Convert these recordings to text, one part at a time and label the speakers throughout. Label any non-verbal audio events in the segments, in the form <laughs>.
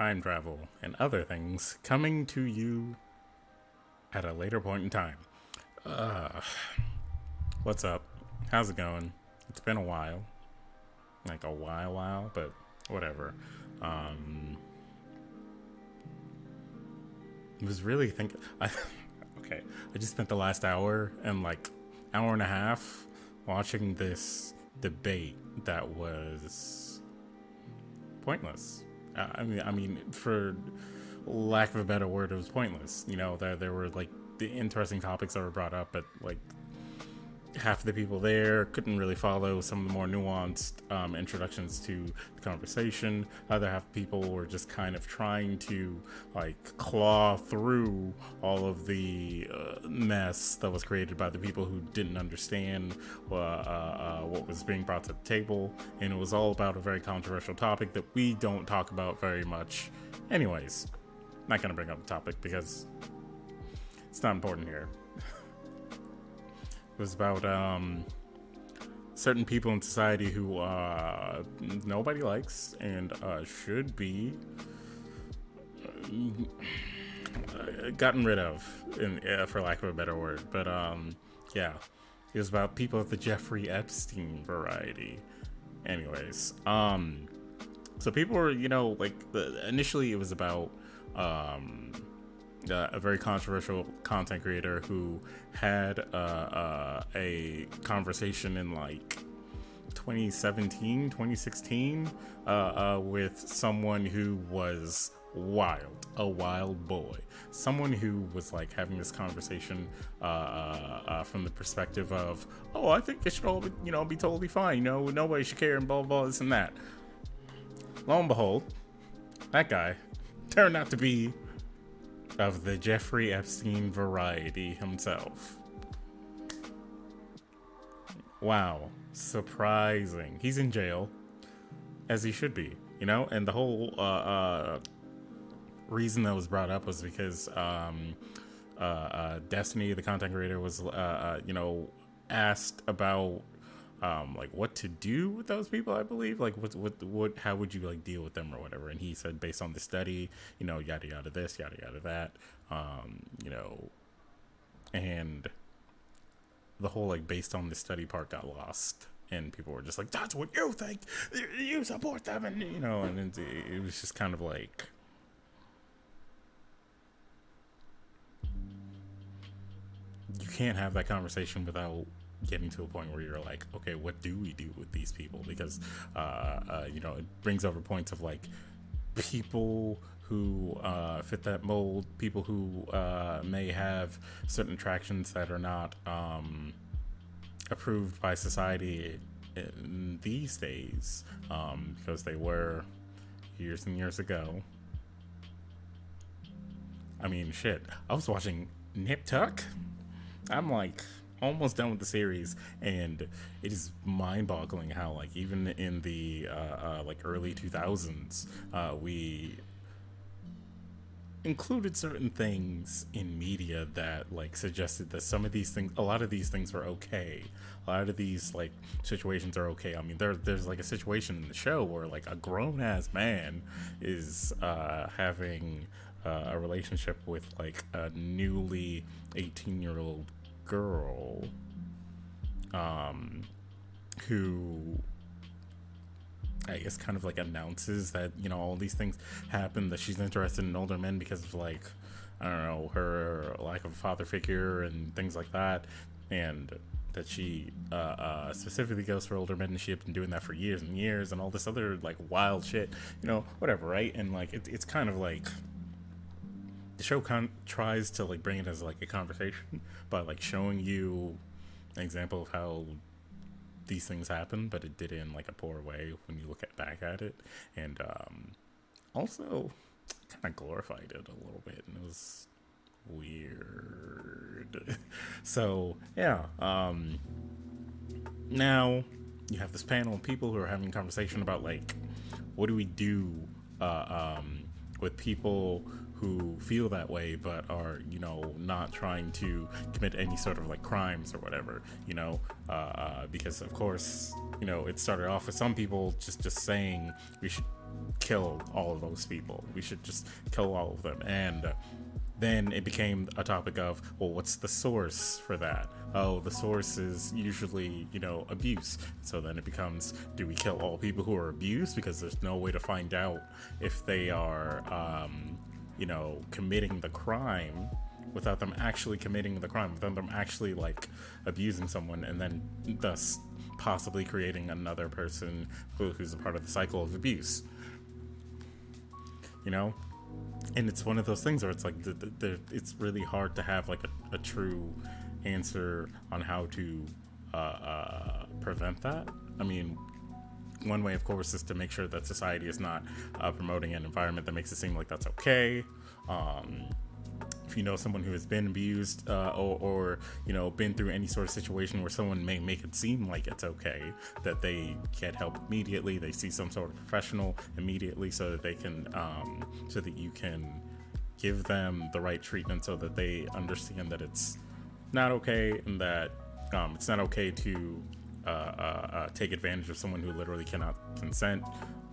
Speaker 1: time travel, and other things coming to you at a later point in time. Uh, what's up? How's it going? It's been a while. Like a while, while, but whatever. Um, was really thinking. <laughs> I, okay, I just spent the last hour and like hour and a half watching this debate that was pointless. Uh, I mean, I mean, for lack of a better word, it was pointless. You know, there there were like the interesting topics that were brought up, but like half of the people there couldn't really follow some of the more nuanced um, introductions to the conversation. Other half people were just kind of trying to like claw through all of the uh, mess that was created by the people who didn't understand uh, uh, uh, what was being brought to the table. And it was all about a very controversial topic that we don't talk about very much. Anyways, not gonna bring up the topic because it's not important here was about um, certain people in society who uh, nobody likes and uh, should be uh, gotten rid of, in, uh, for lack of a better word. But um, yeah, it was about people of the Jeffrey Epstein variety. Anyways, um, so people were, you know, like the, initially it was about um, uh, a very controversial content creator who had uh, uh, a conversation in like 2017, 2016 uh, uh, with someone who was wild, a wild boy, someone who was like having this conversation uh, from the perspective of, oh, I think it should all, be, you know, be totally fine. You know, nobody should care and blah, blah this and that. Lo and behold, that guy turned out to be of the Jeffrey Epstein variety himself. Wow, surprising. He's in jail, as he should be, you know? And the whole uh, uh, reason that was brought up was because um, uh, uh Destiny, the content creator, was, uh, uh, you know, asked about um, like what to do with those people. I believe like what what what how would you like deal with them or whatever. And he said based on the study, you know, yada yada this, yada yada that, um, you know, and the whole like based on the study part got lost. And people were just like, "That's what you think. You support them," and you know, and it, it was just kind of like, you can't have that conversation without getting to a point where you're like, okay, what do we do with these people? Because, uh, uh, you know, it brings over points of like people who uh, fit that mold, people who uh, may have certain attractions that are not um, approved by society these days um, because they were years and years ago. I mean, shit. I was watching Nip Tuck. I'm like, almost done with the series, and it is mind-boggling how like even in the uh, uh, like early 2000s, uh, we included certain things in media that like suggested that some of these things a lot of these things were okay. A lot of these like situations are okay. I mean there, there's like a situation in the show where like a grown-ass man is uh having uh, a relationship with like a newly 18 year old girl um, who I guess kind of like announces that you know all these things happen that she's interested in older men because of like I don't know her lack of a father figure and things like that, and that she uh, uh, specifically goes for older men and she had been doing that for years and years and all this other like wild shit, you know, whatever, right? And like it, it's kind of like the show tries to like bring it as like a conversation by like showing you an example of how these things happen, but it did it in like a poor way when you look at back at it, and um, also kind of glorified it a little bit, and it was weird. <laughs> so yeah, um, now you have this panel of people who are having a conversation about like what do we do uh, um, with people who feel that way but are you know not trying to commit any sort of like crimes or whatever you know uh, uh, because of course you know it started off with some people just just saying we should kill all of those people. We should just kill all of them. And then it became a topic of, well, what's the source for that? Oh, the source is usually, you know, abuse. So then it becomes, do we kill all people who are abused? Because there's no way to find out if they are, um, you know, committing the crime without them actually committing the crime, without them actually like abusing someone and then thus possibly creating another person who, who's a part of the cycle of abuse. You know? And it's one of those things where it's like, the, the, the, it's really hard to have like a, a true answer on how to uh, uh, prevent that. I mean, one way, of course, is to make sure that society is not uh, promoting an environment that makes it seem like that's okay. Um, if you know someone who has been abused uh, or, or, you know been through any sort of situation where someone may make it seem like it's okay that they get help immediately they see some sort of professional immediately so that they can um, so that you can give them the right treatment so that they understand that it's not okay and that um, it's not okay to uh, uh, uh take advantage of someone who literally cannot consent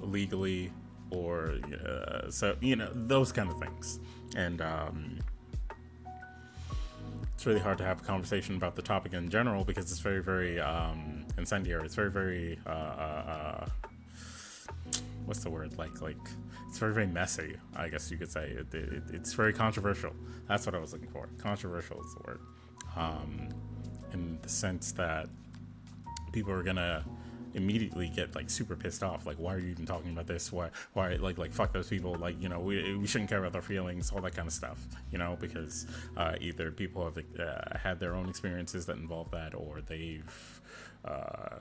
Speaker 1: legally or uh, so you know those kind of things. And um, it's really hard to have a conversation about the topic in general because it's very, very um, incendiary. It's very, very what's the word? Like like it's very very messy i guess you could say. It, it, it's very controversial. That's what i was looking for. Controversial is the word. Um, in the sense that people are gonna immediately get like super pissed off. Like, why are you even talking about this? Why, why, like, like fuck those people. Like, you know, we, we shouldn't care about their feelings, all that kind of stuff. You know, because uh, either people have uh, had their own experiences that involve that, or they've uh,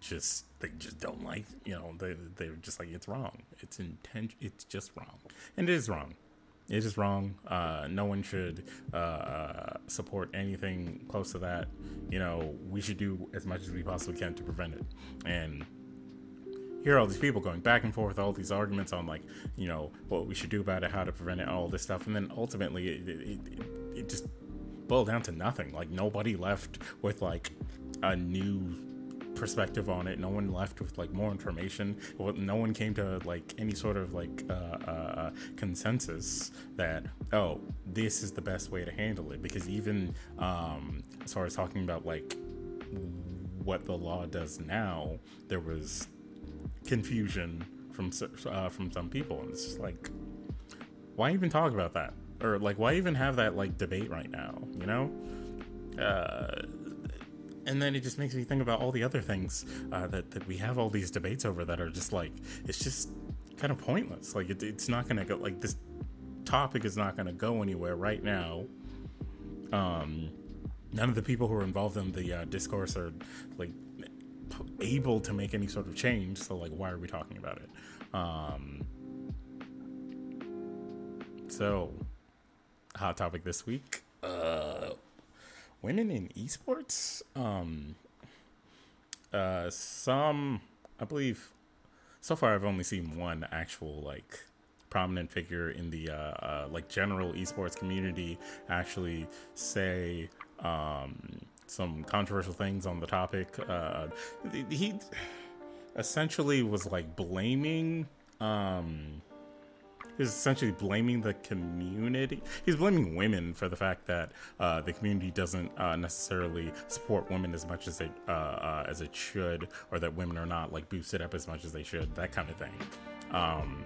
Speaker 1: just they just don't like. You know, they they're just like it's wrong. It's intent. It's just wrong, and it is wrong. It is wrong. Uh, no one should uh, support anything close to that. You know, we should do as much as we possibly can to prevent it. And here are all these people going back and forth, all these arguments on like, you know, what we should do about it, how to prevent it, all this stuff, and then ultimately it, it, it, it just boiled down to nothing. Like nobody left with like a new perspective on it. No one left with like more information. No one came to like any sort of like uh, uh, consensus that oh, this is the best way to handle it. Because even um, as far as talking about like what the law does now, there was confusion from uh, from some people, and it's just like, why even talk about that? Or like, why even have that like debate right now? You know. Uh, and then it just makes me think about all the other things uh, that that we have all these debates over that are just like it's just kind of pointless. Like it, it's not gonna go like this topic is not gonna go anywhere right now. Um, none of the people who are involved in the uh, discourse are like able to make any sort of change. So like, why are we talking about it? Um, so, hot topic this week. Uh, women in esports. Um, uh, some, I believe, so far I've only seen one actual like prominent figure in the uh, uh, like general esports community actually say um, some controversial things on the topic. Uh, he essentially was like blaming um, is essentially blaming the community. He's blaming women for the fact that uh, the community doesn't uh, necessarily support women as much as it uh, uh, as it should, or that women are not like boosted up as much as they should. That kind of thing. Um,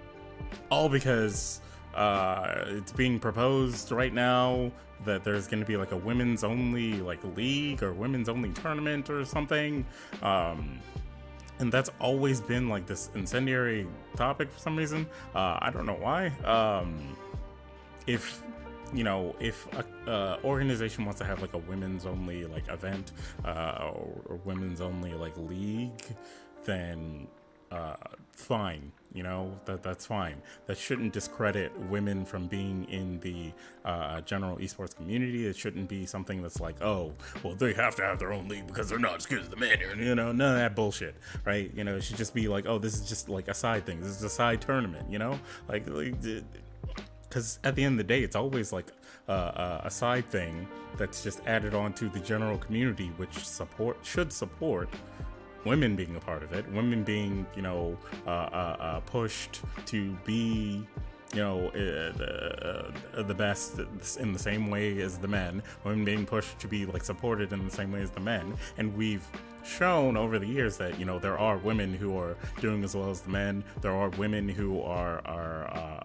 Speaker 1: all because uh, it's being proposed right now that there's going to be like a women's only like league or women's only tournament or something. Um, and that's always been like this incendiary topic for some reason. Uh, I don't know why. Um, if you know, if a uh, organization wants to have like a women's only like event uh, or, or women's only like league, then uh, fine. You know that that's fine. That shouldn't discredit women from being in the uh, general esports community. It shouldn't be something that's like, oh, well, they have to have their own league because they're not as good as the men. You know, none of that bullshit, right? You know, it should just be like, oh, this is just like a side thing. This is a side tournament. You know, like, because at the end of the day, it's always like uh, a side thing that's just added on to the general community, which support should support women being a part of it, women being, you know, uh, uh, uh, pushed to be, you know, uh, uh, the best in the same way as the men, women being pushed to be like supported in the same way as the men, and we've shown over the years that you know there are women who are doing as well as the men. There are women who are are uh,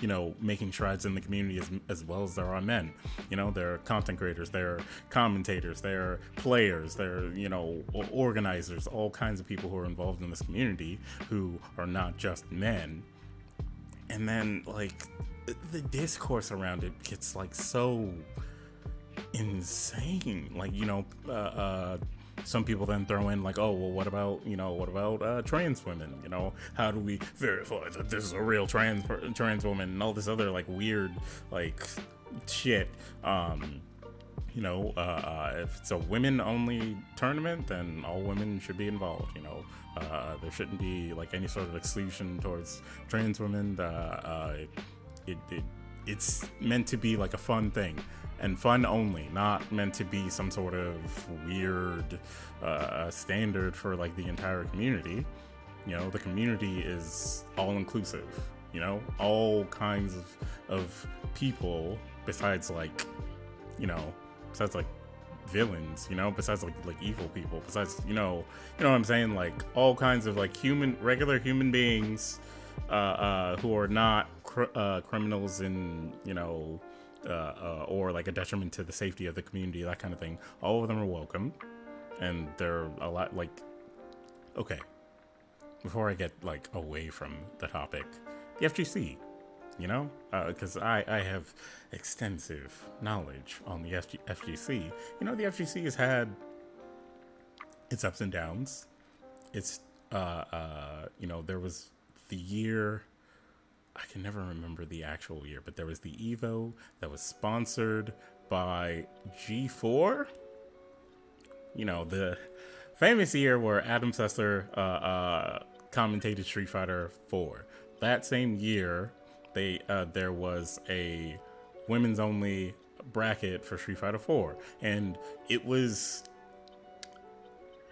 Speaker 1: you know making strides in the community as, as well as there are men. You know they're content creators they're commentators they're players they're you know organizers all kinds of people who are involved in this community who are not just men. And then like the discourse around it gets like so insane. Like you know uh, uh some people then throw in like, oh, well, what about you know, what about uh, trans women? You know, how do we verify that this is a real trans trans woman and all this other like weird like shit. Um, you know, uh, uh, if it's a women only tournament, then all women should be involved. You know, uh, there shouldn't be like any sort of exclusion towards trans women. Uh, uh, it, it, it, it's meant to be like a fun thing and fun only, not meant to be some sort of weird uh, standard for like the entire community. You know, the community is all inclusive. You know, all kinds of of people besides like, you know, besides like villains, you know, besides like like evil people, besides you know, you know what I'm saying, like all kinds of like human, regular human beings, uh, uh, who are not cr- uh, criminals in you know uh, uh, or like a detriment to the safety of the community, that kind of thing. All of them are welcome, and they're a lot like. Okay, before I get like away from the topic, the FGC, you know, because uh, I I have extensive knowledge on the FG- FGC. You know, the FGC has had its ups and downs. It's uh uh you know there was the year I can never remember the actual year, but there was the Evo that was sponsored by G4. You know, the famous year where Adam Sessler uh, uh, commentated Street Fighter 4. That same year, they uh, there was a women's only bracket for Street Fighter 4, and it was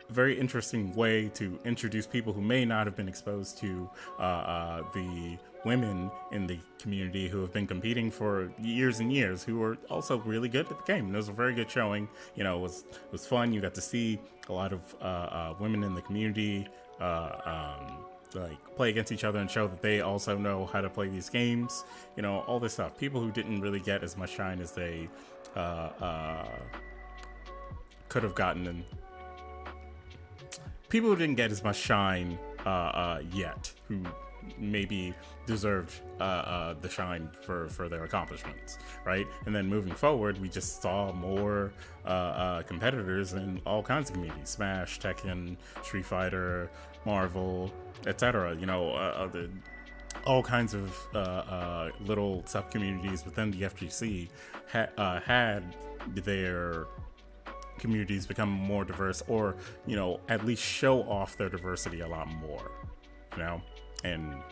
Speaker 1: very interesting way to introduce people who may not have been exposed to uh, uh, the women in the community who have been competing for years and years who are also really good at the game. it was a very good showing. You know, it was it was fun. You got to see a lot of uh, uh, women in the community uh, um, like play against each other and show that they also know how to play these games. You know, all this stuff. People who didn't really get as much shine as they uh, uh, could have gotten, and people who didn't get as much shine uh, yet, who maybe deserved uh, uh, the shine for, for their accomplishments, right? And then moving forward, we just saw more uh, uh competitors in all kinds of communities: Smash, Tekken, Street Fighter, Marvel, etc. You know, uh, the, all kinds of uh, little sub communities within the FGC ha- had their communities become more diverse, or you know, at least show off their diversity a lot more. You know and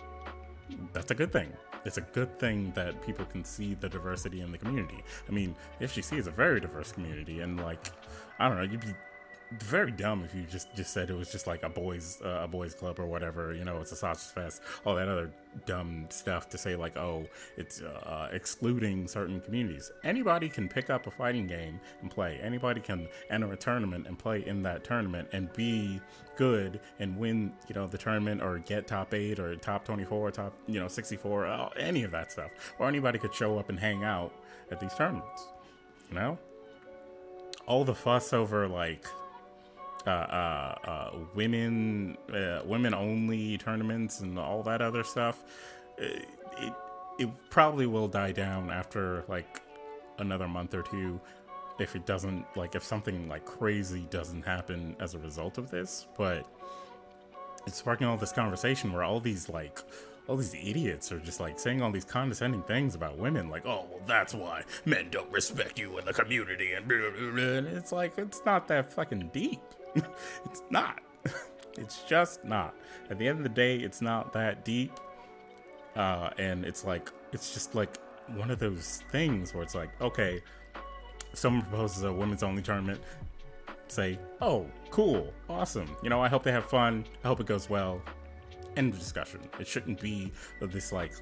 Speaker 1: that's a good thing. It's a good thing that people can see the diversity in the community. I mean, FGC is a very diverse community, and like, I don't know, you'd be very dumb if you just just said it was just like a boys uh, a boys club or whatever. You know, it's a sausage fest. All that other dumb stuff to say like, oh, it's uh, excluding certain communities. Anybody can pick up a fighting game and play. Anybody can enter a tournament and play in that tournament and be good and win. You know, the tournament or get top eight or top twenty four, top you know sixty four, uh, any of that stuff. Or anybody could show up and hang out at these tournaments. You know, all the fuss over like uh, uh, uh, women uh, women only tournaments and all that other stuff, it, it, it probably will die down after like another month or two if it doesn't like if something like crazy doesn't happen as a result of this but it's sparking all this conversation where all these like all these idiots are just like saying all these condescending things about women like oh well that's why men don't respect you in the community and, blah, blah, blah. and it's like it's not that fucking deep <laughs> it's not. <laughs> it's just not. At the end of the day, it's not that deep. Uh, and it's like, it's just like one of those things where it's like, okay, someone proposes a women's only tournament. say, "Oh, cool, awesome." You know, I hope they have fun. I hope it goes well. End of discussion. It shouldn't be this like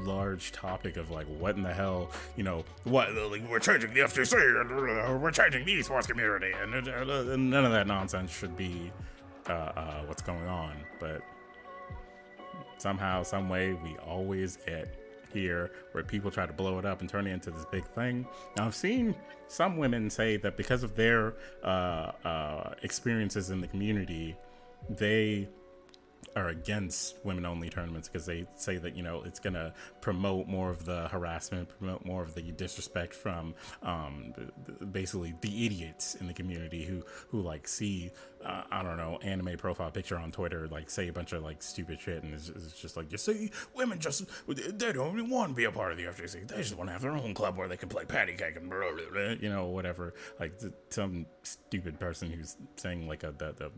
Speaker 1: large topic of like what in the hell, you know, what like, we're changing the FGC and we're changing the esports community, and, and none of that nonsense should be uh, uh, what's going on. But somehow, some way, we always get here where people try to blow it up and turn it into this big thing. Now, I've seen some women say that because of their uh, uh, experiences in the community, they are against women only tournaments because they say that you know it's going to promote more of the harassment promote more of the disrespect from um, basically the idiots in the community who who like see uh, I don't know anime profile picture on Twitter like say a bunch of like stupid shit and it's, it's just like you see women just they don't even want to be a part of the FGC they just want to have their own club where they can play patty cake and blah, blah, blah, you know whatever. Like some stupid person who's saying like a the, the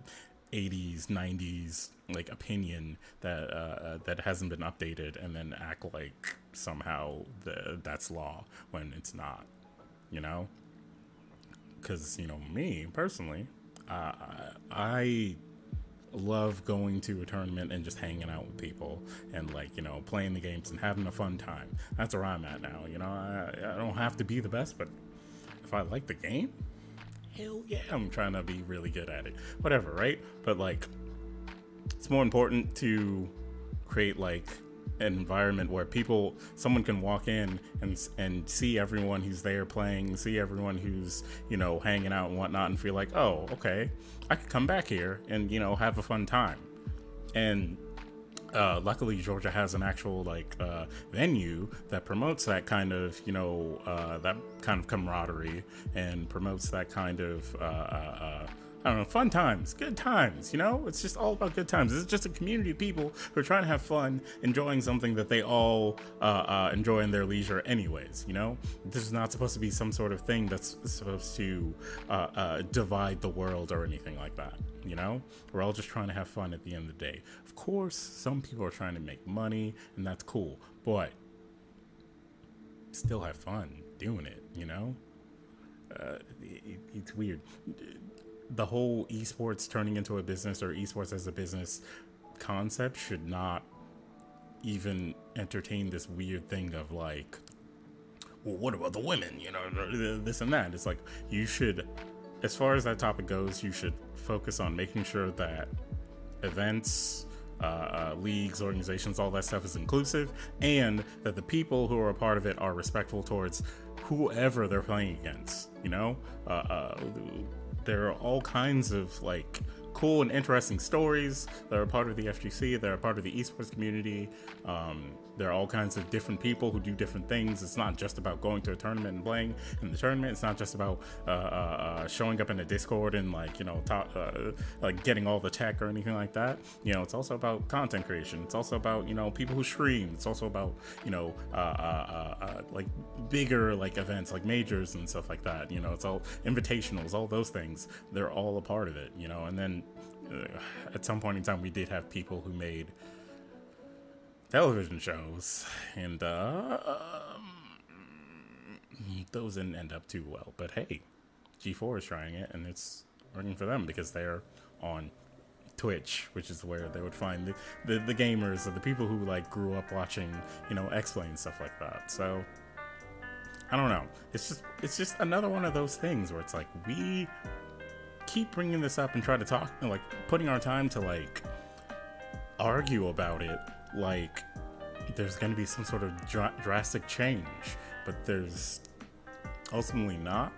Speaker 1: 80s 90s like opinion that uh, that hasn't been updated and then act like somehow the, that's law when it's not you know? Because you know me personally uh, i love going to a tournament and just hanging out with people and like you know playing the games and having a fun time. That's where i'm at now you know? I, I don't have to be the best but if i like the game hell yeah, I'm trying to be really good at it. Whatever, right? But like, it's more important to create like an environment where people, someone can walk in and and see everyone who's there playing, see everyone who's you know hanging out and whatnot, and feel like, oh, okay, I could come back here and you know have a fun time. And uh, luckily Georgia has an actual like uh, venue that promotes that kind of you know uh, that kind of camaraderie and promotes that kind of uh, uh, uh, I don't know, fun times, good times, you know? It's just all about good times. It's just a community of people who are trying to have fun, enjoying something that they all uh, uh, enjoy in their leisure, anyways, you know? This is not supposed to be some sort of thing that's supposed to uh, uh, divide the world or anything like that, you know? We're all just trying to have fun at the end of the day. Of course, some people are trying to make money, and that's cool, but still have fun doing it, you know? Uh, it, it's weird the whole esports turning into a business or esports as a business concept should not even entertain this weird thing of like well what about the women you know this and that it's like you should as far as that topic goes you should focus on making sure that events uh, uh, leagues, organizations, all that stuff is inclusive, and that the people who are a part of it are respectful towards whoever they're playing against. You know, uh, uh there are all kinds of like cool and interesting stories that are part of the FGC, that are part of the esports community. Um, there are all kinds of different people who do different things. It's not just about going to a tournament and playing in the tournament. It's not just about uh, uh, uh showing up in a Discord and like you know talk, uh, like getting all the tech or anything like that. You know, it's also about content creation. It's also about you know people who stream. It's also about you know uh, uh, like bigger like events like majors and stuff like that. You know, it's all invitationals, all those things. They're all a part of it. You know, and then at some point in time, we did have people who made television shows, and uh, um, those didn't end up too well. But hey, G4 is trying it, and it's working for them because they're on Twitch, which is where they would find the, the, the gamers or the people who like grew up watching, you know, X-Play and stuff like that. So I don't know. It's just it's just another one of those things where it's like we keep bringing this up and try to talk, like putting our time to like argue about it like there's going to be some sort of dr- drastic change, but there's ultimately not.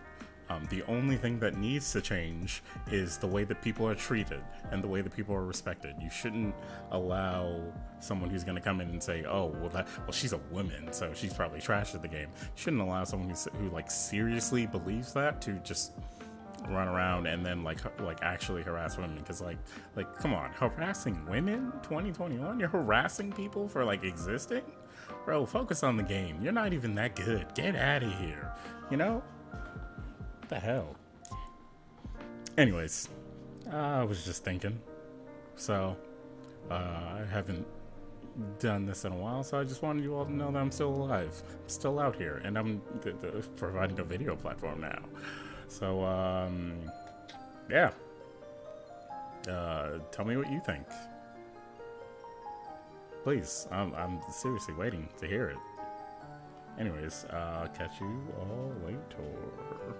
Speaker 1: Um, the only thing that needs to change is the way that people are treated and the way that people are respected. You shouldn't allow someone who's going to come in and say, "Oh, well, that well, she's a woman, so she's probably trash at the game." You shouldn't allow someone who, who like seriously believes that to just run around and then like like actually harass women because like like come on harassing women 2021 you're harassing people for like existing? Bro focus on the game. You're not even that good. Get out of here. You know? What the hell? Anyways i was just thinking. So uh, i haven't done this in a while, so I just wanted you all to know that I'm still alive. I'm still out here, and I'm th- th- providing a video platform now. So, um, yeah. Uh, tell me what you think. Please, I'm, I'm seriously waiting to hear it. Anyways, uh, catch you all later.